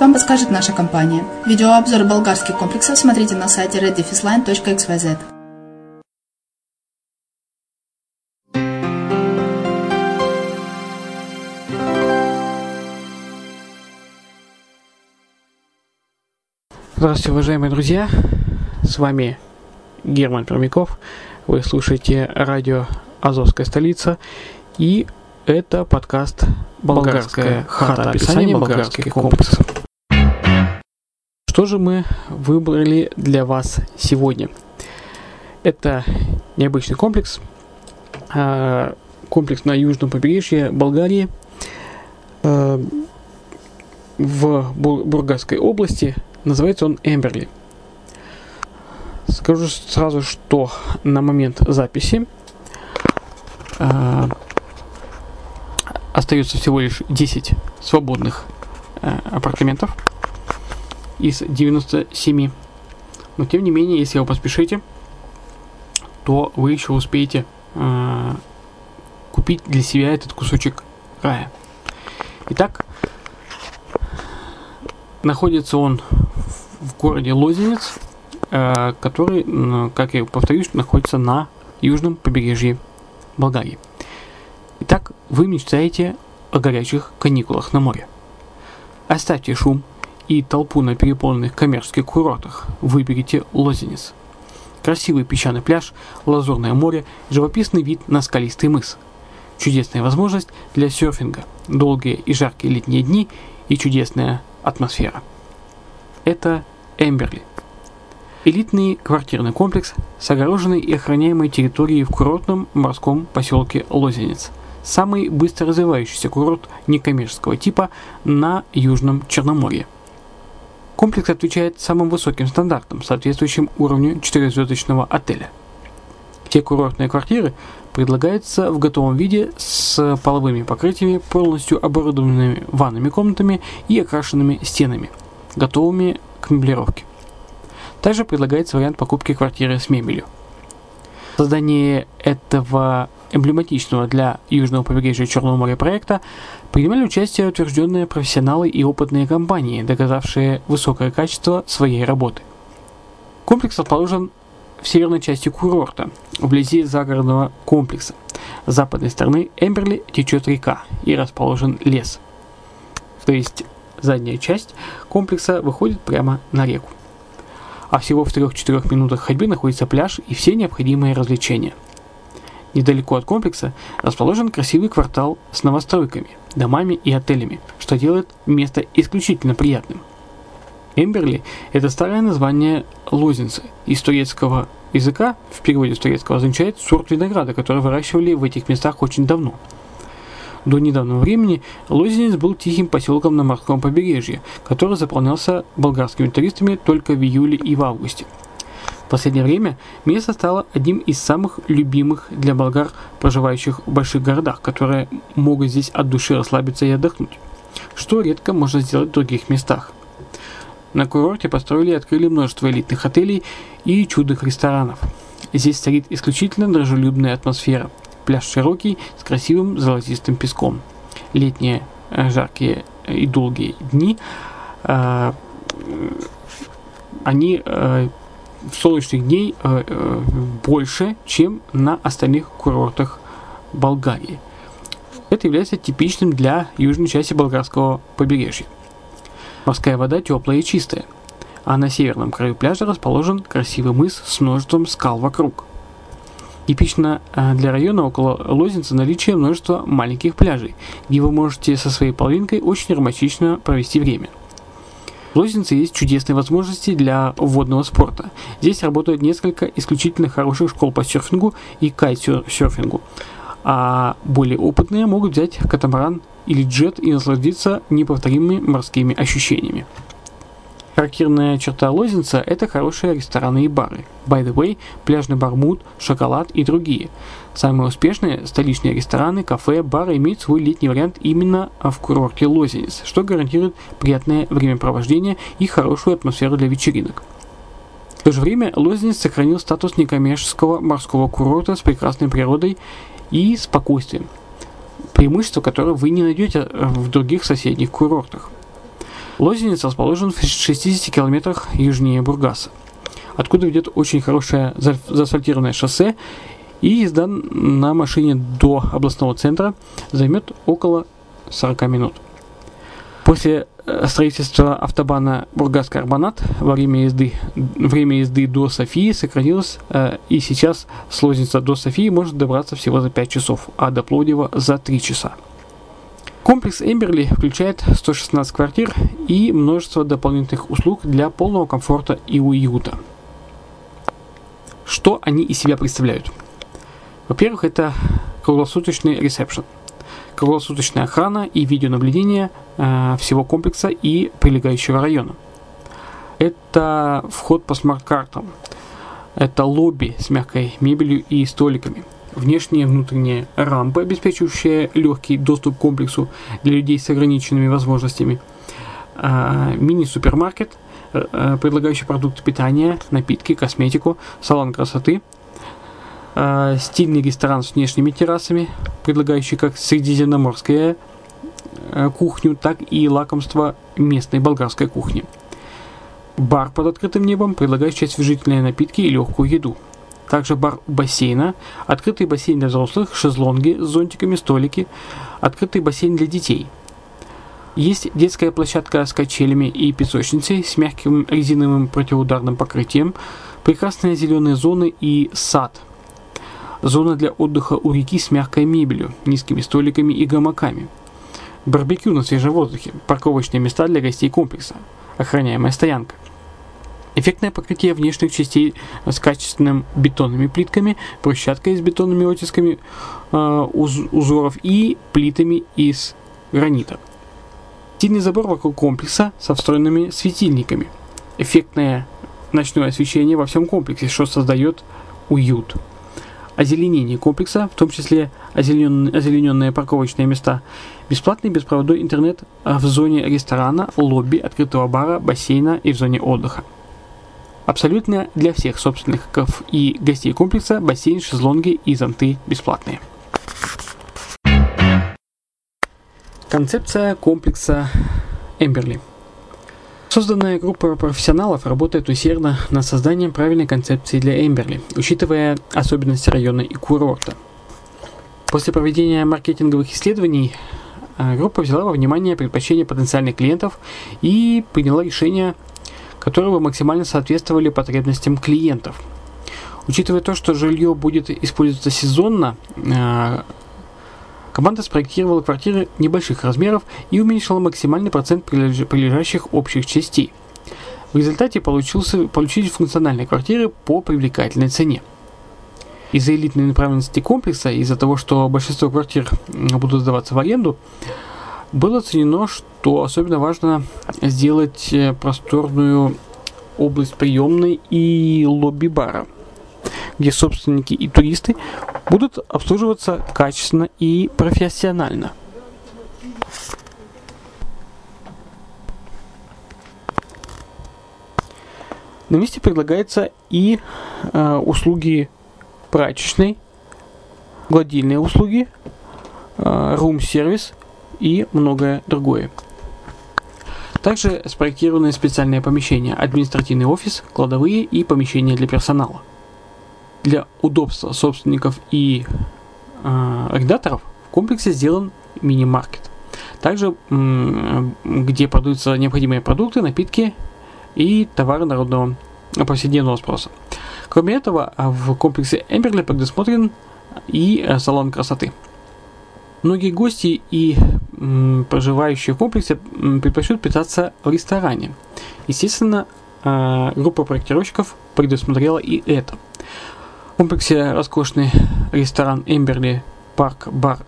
вам подскажет наша компания. Видеообзор болгарских комплексов смотрите на сайте reddefisline.xyz. Здравствуйте, уважаемые друзья! С вами Герман Пермяков. Вы слушаете радио Азовская столица. И это подкаст «Болгарская хата. Описание болгарских комплексов». Что же мы выбрали для вас сегодня? Это необычный комплекс, а, комплекс на южном побережье Болгарии, а, в Бургасской области. Называется он Эмберли. Скажу сразу, что на момент записи э, остается всего лишь 10 свободных э, апартаментов из 97. Но тем не менее, если вы поспешите, то вы еще успеете э, купить для себя этот кусочек рая. Итак, находится он в городе Лозенец, Э, который, как я повторюсь, находится на южном побережье Болгарии. Вы мечтаете о горячих каникулах на море. Оставьте шум и толпу на переполненных коммерческих курортах. Выберите Лозенец. Красивый песчаный пляж, лазурное море, живописный вид на скалистый мыс. Чудесная возможность для серфинга, долгие и жаркие летние дни и чудесная атмосфера. Это Эмберли – Элитный квартирный комплекс с огороженной и охраняемой территорией в курортном морском поселке Лозенец. Самый быстро развивающийся курорт некоммерческого типа на Южном Черноморье. Комплекс отвечает самым высоким стандартам, соответствующим уровню 4-звездочного отеля. Все курортные квартиры предлагаются в готовом виде с половыми покрытиями, полностью оборудованными ванными комнатами и окрашенными стенами, готовыми к меблировке. Также предлагается вариант покупки квартиры с мебелью. В создании этого эмблематичного для южного побережья Черного моря проекта принимали участие утвержденные профессионалы и опытные компании, доказавшие высокое качество своей работы. Комплекс расположен в северной части курорта, вблизи загородного комплекса. С западной стороны Эмберли течет река и расположен лес. То есть задняя часть комплекса выходит прямо на реку а всего в 3-4 минутах ходьбы находится пляж и все необходимые развлечения. Недалеко от комплекса расположен красивый квартал с новостройками, домами и отелями, что делает место исключительно приятным. Эмберли – это старое название лозинцы из турецкого языка, в переводе с турецкого означает сорт винограда, который выращивали в этих местах очень давно – до недавнего времени Лозенец был тихим поселком на морском побережье, который заполнялся болгарскими туристами только в июле и в августе. В последнее время место стало одним из самых любимых для болгар, проживающих в больших городах, которые могут здесь от души расслабиться и отдохнуть, что редко можно сделать в других местах. На курорте построили и открыли множество элитных отелей и чудных ресторанов. Здесь царит исключительно дружелюбная атмосфера – Пляж широкий, с красивым золотистым песком. Летние э, жаркие и долгие дни, э, они э, в солнечных дней больше, чем на остальных курортах Болгарии. Это является типичным для южной части болгарского побережья. Морская вода теплая и чистая, а на северном краю пляжа расположен красивый мыс с множеством скал вокруг – Типично э, для района около Лозницы наличие множества маленьких пляжей, где вы можете со своей половинкой очень романтично провести время. В есть чудесные возможности для водного спорта. Здесь работают несколько исключительно хороших школ по серфингу и кайтсерфингу, а более опытные могут взять катамаран или джет и насладиться неповторимыми морскими ощущениями. Характерная черта Лозенца – это хорошие рестораны и бары. By the way, пляжный бармут, шоколад и другие. Самые успешные столичные рестораны, кафе, бары имеют свой летний вариант именно в курорте Лозенец, что гарантирует приятное времяпровождение и хорошую атмосферу для вечеринок. В то же время Лозенец сохранил статус некоммерческого морского курорта с прекрасной природой и спокойствием, преимущество которое вы не найдете в других соседних курортах. Лозенец расположен в 60 километрах южнее Бургаса, откуда ведет очень хорошее заасфальтированное шоссе, и езда на машине до областного центра займет около 40 минут. После э, строительства автобана Бургас-Карбонат во время езды, время езды до Софии сократилось, э, и сейчас с Лозница до Софии можно добраться всего за 5 часов, а до Плодева за 3 часа. Комплекс Эмберли включает 116 квартир и множество дополнительных услуг для полного комфорта и уюта. Что они из себя представляют? Во-первых, это круглосуточный ресепшн – круглосуточная охрана и видеонаблюдение э, всего комплекса и прилегающего района. Это вход по смарт-картам. Это лобби с мягкой мебелью и столиками. Внешние и внутренние рампы, обеспечивающие легкий доступ к комплексу для людей с ограниченными возможностями. Э, мини-супермаркет, э, предлагающий продукты питания, напитки, косметику, салон красоты – э, стильный ресторан с внешними террасами, предлагающий как средиземноморскую э, кухню, так и лакомство местной болгарской кухни. Бар под открытым небом, предлагающий освежительные напитки и легкую еду. Также бар у бассейна, открытый бассейн для взрослых, шезлонги с зонтиками, столики, открытый бассейн для детей. Есть детская площадка с качелями и песочницей с мягким резиновым противоударным покрытием, прекрасные зеленые зоны и сад – Зона для отдыха у реки с мягкой мебелью, низкими столиками и гамаками. Барбекю на свежем воздухе, парковочные места для гостей комплекса, охраняемая стоянка. Эффектное покрытие внешних частей с качественными бетонными плитками, брусчаткой с бетонными оттисками э, уз узоров и плитами из гранита. Стильный забор вокруг комплекса со встроенными светильниками. Эффектное ночное освещение во всем комплексе, что создает уют озеленение комплекса, в том числе озелененные, озелененные парковочные места, бесплатный беспроводной интернет в зоне ресторана, лобби, открытого бара, бассейна и в зоне отдыха. Абсолютно для всех собственников и гостей комплекса бассейн, шезлонги и зонты бесплатные. Концепция комплекса Эмберли – Созданная группа профессионалов работает усердно над созданием правильной концепции для Эмберли, учитывая особенности района и курорта. После проведения маркетинговых исследований э, группа взяла во внимание предпочтения потенциальных клиентов и приняла решения, которые бы максимально соответствовали потребностям клиентов. Учитывая то, что жилье будет использоваться сезонно, э, Команда спроектировала квартиры небольших размеров и уменьшила максимальный процент прилежащих общих частей. В результате получился, получились функциональные квартиры по привлекательной цене. Из-за элитной направленности комплекса, из-за того, что большинство квартир будут сдаваться в аренду, было оценено, что особенно важно сделать э, просторную область приемной и лобби-бара – где собственники и туристы будут обслуживаться качественно и профессионально. На месте предлагается и э, услуги прачечной, гладильные услуги, э, рум-сервис и многое другое. Также спроектированы специальные помещения, административный офис, кладовые и помещения для персонала для удобства собственников и э, арендаторов в комплексе сделан мини-маркет. Также, где продаются необходимые продукты, напитки и товары народного повседневного спроса. Кроме этого, в комплексе Эмберли предусмотрен и э, салон красоты. Многие гости и проживающие в комплексе предпочтут питаться в ресторане. Естественно, э, группа проектировщиков предусмотрела и это. Комплексе роскошный ресторан Эмберли Парк Бар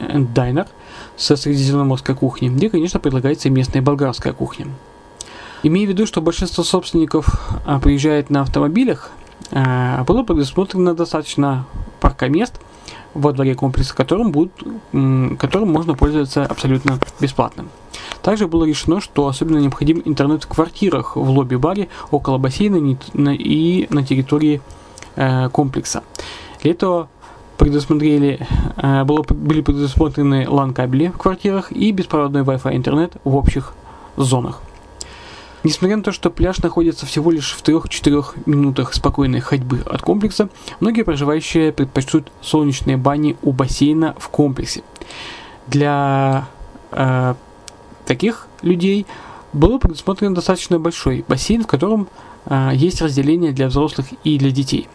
Дайнер со средиземноморской кухней, где, конечно, предлагается местная болгарская кухня. Имея в виду, что большинство собственников а, приезжает на автомобилях, а, было предусмотрено достаточно парка мест во дворе комплекса, которым, будут, которым можно пользоваться абсолютно бесплатно. Также было решено, что особенно необходим интернет в квартирах в лобби-баре, около бассейна и на территории комплекса. Для этого предусмотрели, э, было, были предусмотрены LAN-кабели в квартирах и беспроводной Wi-Fi интернет в общих зонах. Несмотря на то, что пляж находится всего лишь в 3-4 минутах спокойной ходьбы от комплекса, многие проживающие предпочтут солнечные бани у бассейна в комплексе. Для э, таких людей был предусмотрен достаточно большой бассейн, в котором есть разделение для взрослых и для детей.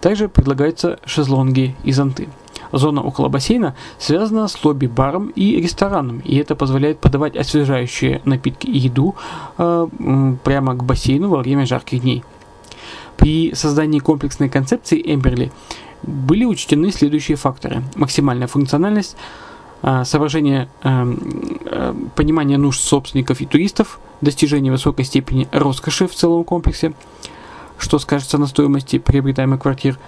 Также предлагаются шезлонги и зонты. Зона около бассейна связана с лобби-баром и рестораном, и это позволяет подавать освежающие напитки и еду э, прямо к бассейну во время жарких дней. При создании комплексной концепции Эмберли были учтены следующие факторы. Максимальная функциональность, соображение э, э, понимания нужд собственников и туристов, достижение высокой степени роскоши в целом комплексе, что скажется на стоимости приобретаемых квартир.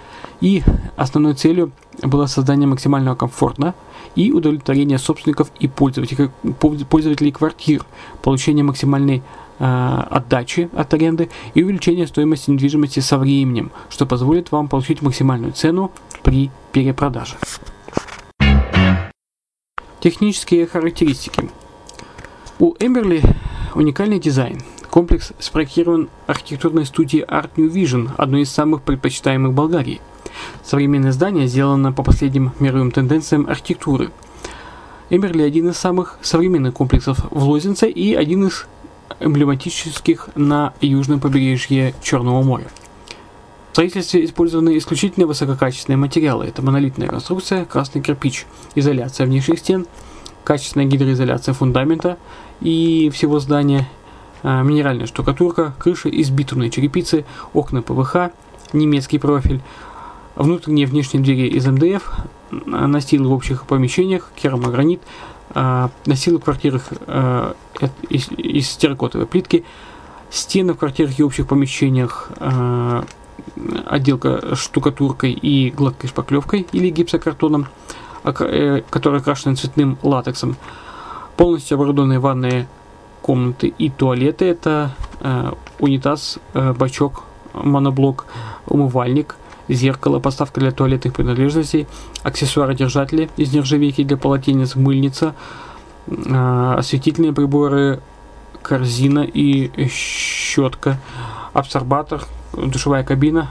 И основной целью было создание максимального комфорта и удовлетворение собственников и пользователей, пользователей квартир, получение максимальной э, отдачи от аренды и увеличение стоимости недвижимости со временем, что позволит вам получить максимальную цену при перепродаже. Технические характеристики. У Эмберли уникальный дизайн – Комплекс спроектирован архитектурной студией Art New Vision, одной из самых предпочитаемых Болгарии. Современное здание сделано по последним мировым тенденциям архитектуры. Эмерли один из самых современных комплексов в Лозенце и один из эмблематических на южном побережье Черного моря. В строительстве использованы исключительно высококачественные материалы. Это монолитная конструкция, красный кирпич, изоляция внешних стен, качественная гидроизоляция фундамента и всего здания – а, минеральная штукатурка, крыша из битумной черепицы, окна ПВХ, немецкий профиль, внутренние и внешние двери из МДФ, настилы в общих помещениях, керамогранит, а, настилы в квартирах а, из, из терракотовой плитки, стены в квартирах и общих помещениях, отделка штукатуркой и гладкой шпаклевкой или гипсокартоном, э, которая окрашена цветным латексом, полностью оборудованные ванные комнаты и туалеты. Это э, унитаз, э, бачок, моноблок, умывальник, зеркало, поставка для туалетных принадлежностей, аксессуары-держатели из нержавейки для полотенец, мыльница, осветительные приборы, корзина и щетка, абсорбатор, душевая кабина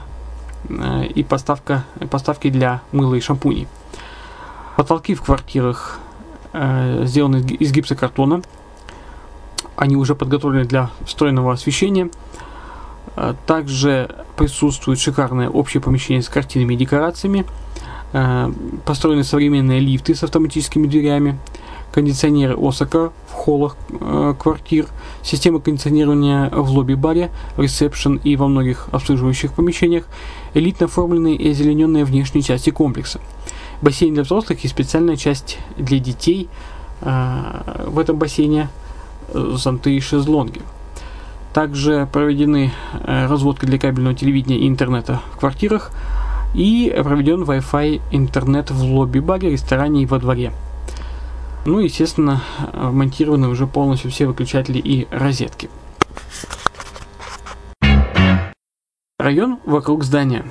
э, и поставка, поставки для мыла и шампуней. Потолки в квартирах э, сделаны из гипсокартона, они уже подготовлены для встроенного освещения. А, также присутствует шикарное общее помещение с картинами и декорациями. Построены современные лифты с автоматическими дверями, кондиционеры Осака в холлах э, квартир, система кондиционирования в лобби-баре, ресепшн и во многих обслуживающих помещениях, элитно оформленные и озелененные внешние части комплекса. Бассейн для взрослых и специальная часть для детей э, в этом бассейне зонты и шезлонги. Также проведены э, разводки для кабельного телевидения и интернета в квартирах и проведен Wi-Fi интернет в лобби-баре, ресторане и во дворе. Ну, естественно, монтированы уже полностью все выключатели и розетки. Район вокруг здания.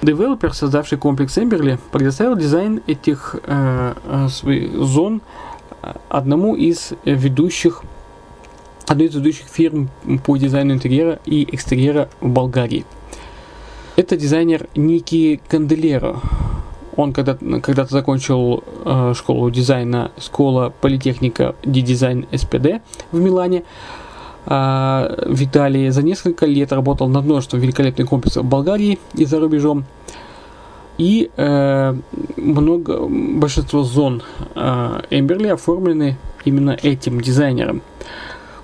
Девелопер, создавший комплекс Эмберли, предоставил дизайн этих э, э, зон одному из ведущих одной из ведущих фирм по дизайну интерьера и экстерьера в Болгарии. Это дизайнер Ники Канделеро. Он когда-то когда закончил э, школу дизайна школа политехника дизайн СПД в Милане. А в Италии за несколько лет работал над множеством великолепных комплексов в Болгарии и за рубежом. И э, много, большинство зон э, Эмберли оформлены именно этим дизайнером.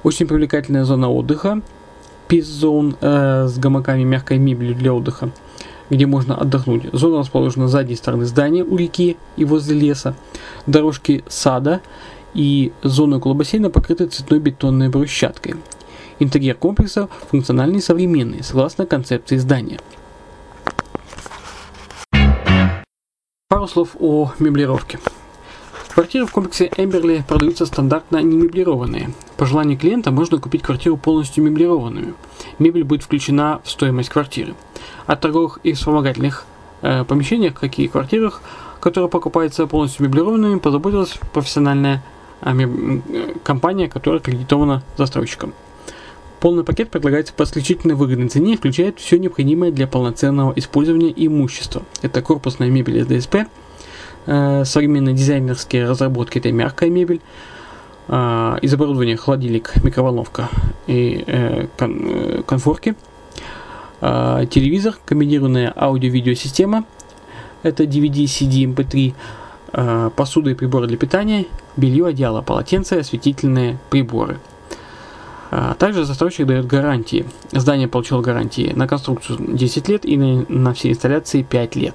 Очень привлекательная зона отдыха, Zone э, с гамаками мягкой мебелью для отдыха, где можно отдохнуть. Зона расположена с задней стороны здания у реки и возле леса. Дорожки сада и зоны около бассейна покрыты цветной бетонной брусчаткой. Интерьер комплекса функциональный и современный, согласно концепции здания – Пару слов о меблировке. Квартиры в комплексе Эмберли продаются стандартно не меблированные. По желанию клиента можно купить квартиру полностью меблированную. Мебель будет включена в стоимость квартиры. О торговых и вспомогательных э, помещениях, как и квартирах, которые покупаются полностью меблированными, позаботилась профессиональная э, э компания, которая аккредитована застройщиком. Полный пакет предлагается по исключительно выгодной цене и включает все необходимое для полноценного использования имущества. Это корпусная мебель из ДСП, современные дизайнерские разработки, это мягкая мебель, э, из оборудования холодильник, микроволновка и э, кон, э, конфорки, э, телевизор, комбинированная аудио-видеосистема, это DVD, CD, MP3, э, посуда и приборы для питания, белье, одеяло, полотенце, осветительные приборы. Также застройщик дает гарантии. Здание получило гарантии на конструкцию 10 лет и на, на все инсталляции 5 лет.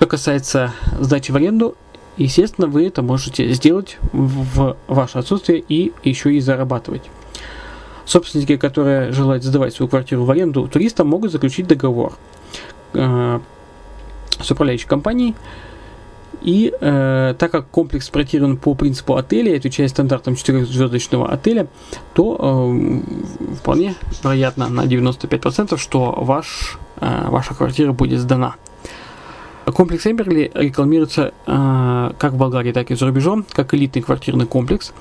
Что касается сдачи в аренду, естественно, вы это можете сделать в ваше отсутствие и еще и зарабатывать. Собственники, которые желают сдавать свою квартиру в аренду туристам, могут заключить договор э, с управляющей компанией. И э, так как комплекс спроектирован по принципу отеля, отвечает стандартам 4-звездочного отеля, то э, вполне вероятно на 95%, что ваш, э, ваша квартира будет сдана. Комплекс Эмберли рекламируется э, как в Болгарии, так и за рубежом, как элитный квартирный комплекс.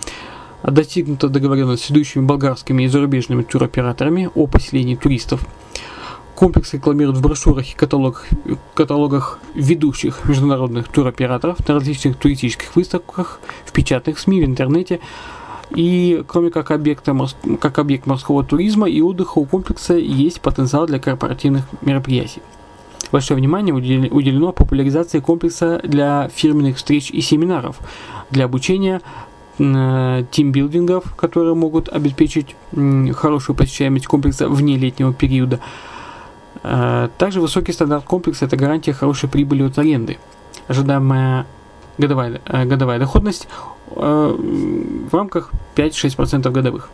Достигнута договоренность с ведущими болгарскими и зарубежными туроператорами о поселении туристов. Комплекс рекламирует в брошюрах и каталогах, каталогах ведущих международных туроператоров на различных туристических выставках, в печатных СМИ, в интернете. И кроме как объекта, как объект морского туризма и отдыха у комплекса есть потенциал для корпоративных мероприятий. Большое внимание уделено популяризации комплекса для фирменных встреч и семинаров, для обучения э, тимбилдингов, которые могут обеспечить хорошую посещаемость комплекса вне летнего периода. Э, также высокий стандарт комплекса – это гарантия хорошей прибыли от аренды. Ожидаемая годовая, э, годовая доходность в рамках 5-6% годовых.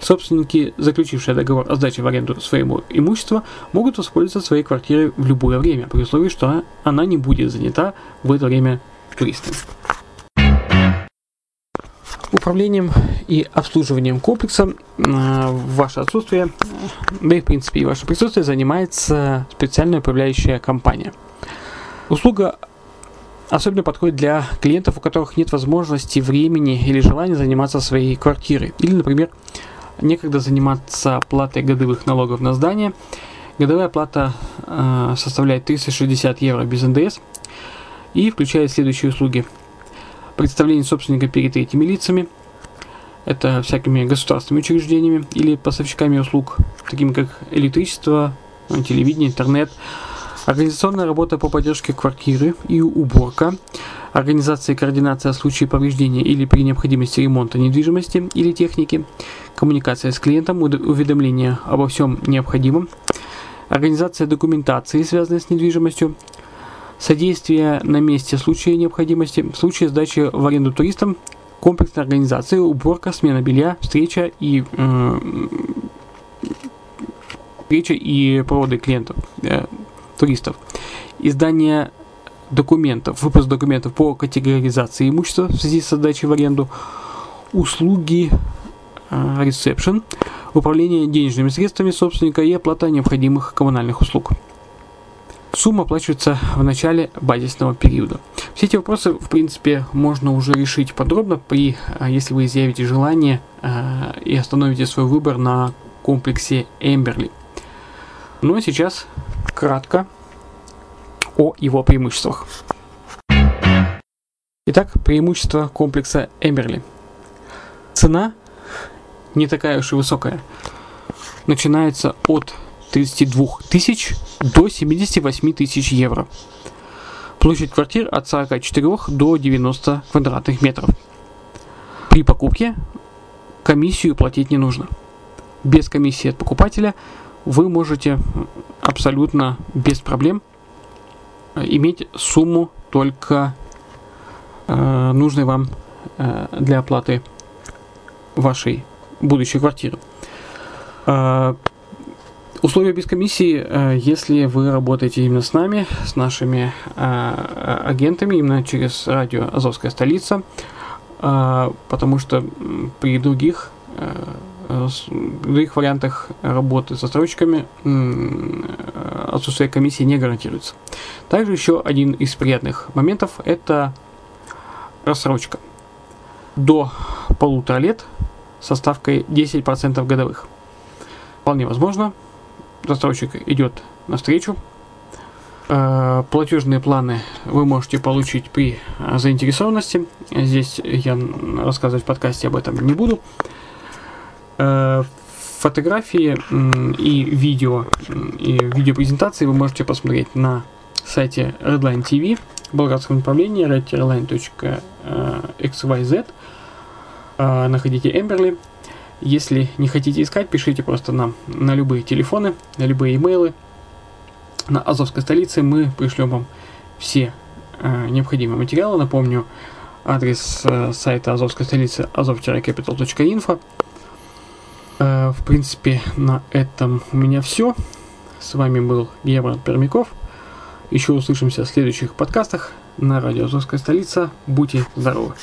Собственники, заключившие договор о сдаче в аренду своего имущества, могут воспользоваться своей квартирой в любое время, при условии, что она не будет занята в это время туристами. Управлением и обслуживанием комплекса в ваше отсутствие, да и в принципе и ваше присутствие занимается специальная управляющая компания. Услуга особенно подходит для клиентов, у которых нет возможности, времени или желания заниматься своей квартирой. Или, например, некогда заниматься оплатой годовых налогов на здание. Годовая плата э, составляет 360 евро без НДС и включает следующие услуги. Представление собственника перед третьими лицами, это всякими государственными учреждениями или поставщиками услуг, такими как электричество, телевидение, интернет, организационная работа по поддержке квартиры и уборка, организация и координация в случае повреждения или при необходимости ремонта недвижимости или техники, коммуникация с клиентом, уведомление обо всем необходимом, организация документации, связанной с недвижимостью, содействие на месте в случае необходимости, в случае сдачи в аренду туристам, комплексная организация, уборка, смена белья, встреча и э, встреча и проводы клиентов, э, туристов, издание документов, выпуск документов по категоризации имущества в связи с отдачей в аренду, услуги ресепшн, управление денежными средствами собственника и оплата необходимых коммунальных услуг. Сумма оплачивается в начале базисного периода. Все эти вопросы, в принципе, можно уже решить подробно, при, а, если вы изъявите желание э, и остановите свой выбор на комплексе Эмберли. Ну а сейчас кратко о его преимуществах. Итак, преимущество комплекса Эмберли. Цена не такая уж и высокая. Начинается от 32 тысяч до 78 тысяч евро. Площадь квартир от 44 до 90 квадратных метров. При покупке комиссию платить не нужно. Без комиссии от покупателя вы можете абсолютно без проблем иметь сумму только э, нужной вам э, для оплаты вашей будущей квартиры. Э, условия без комиссии, э, если вы работаете именно с нами, с нашими э, агентами, именно через радио «Азовская столица», э, потому что при других э, в других вариантах работы со строчками отсутствие комиссии не гарантируется. Также еще один из приятных моментов – это рассрочка. До полутора лет со ставкой 10% годовых. Вполне возможно, застройщик идет навстречу Э, платежные планы вы можете получить при заинтересованности. Здесь я рассказывать в подкасте об этом не буду. Э, фотографии и видео и видеопрезентации вы можете посмотреть на сайте Redline TV, болгарском направлении redline.xyz. Э, находите Эмберли. Если не хотите искать, пишите просто нам на любые телефоны, на любые имейлы. На Азовской столице мы пришлем вам все э, необходимые материалы. Напомню, адрес сайта Азовской столицы azov-capital.info. Э, в принципе, на этом у меня все. С вами был Герман Пермяков. Еще услышимся в следующих подкастах на радио Азовская столица. Будьте здоровы!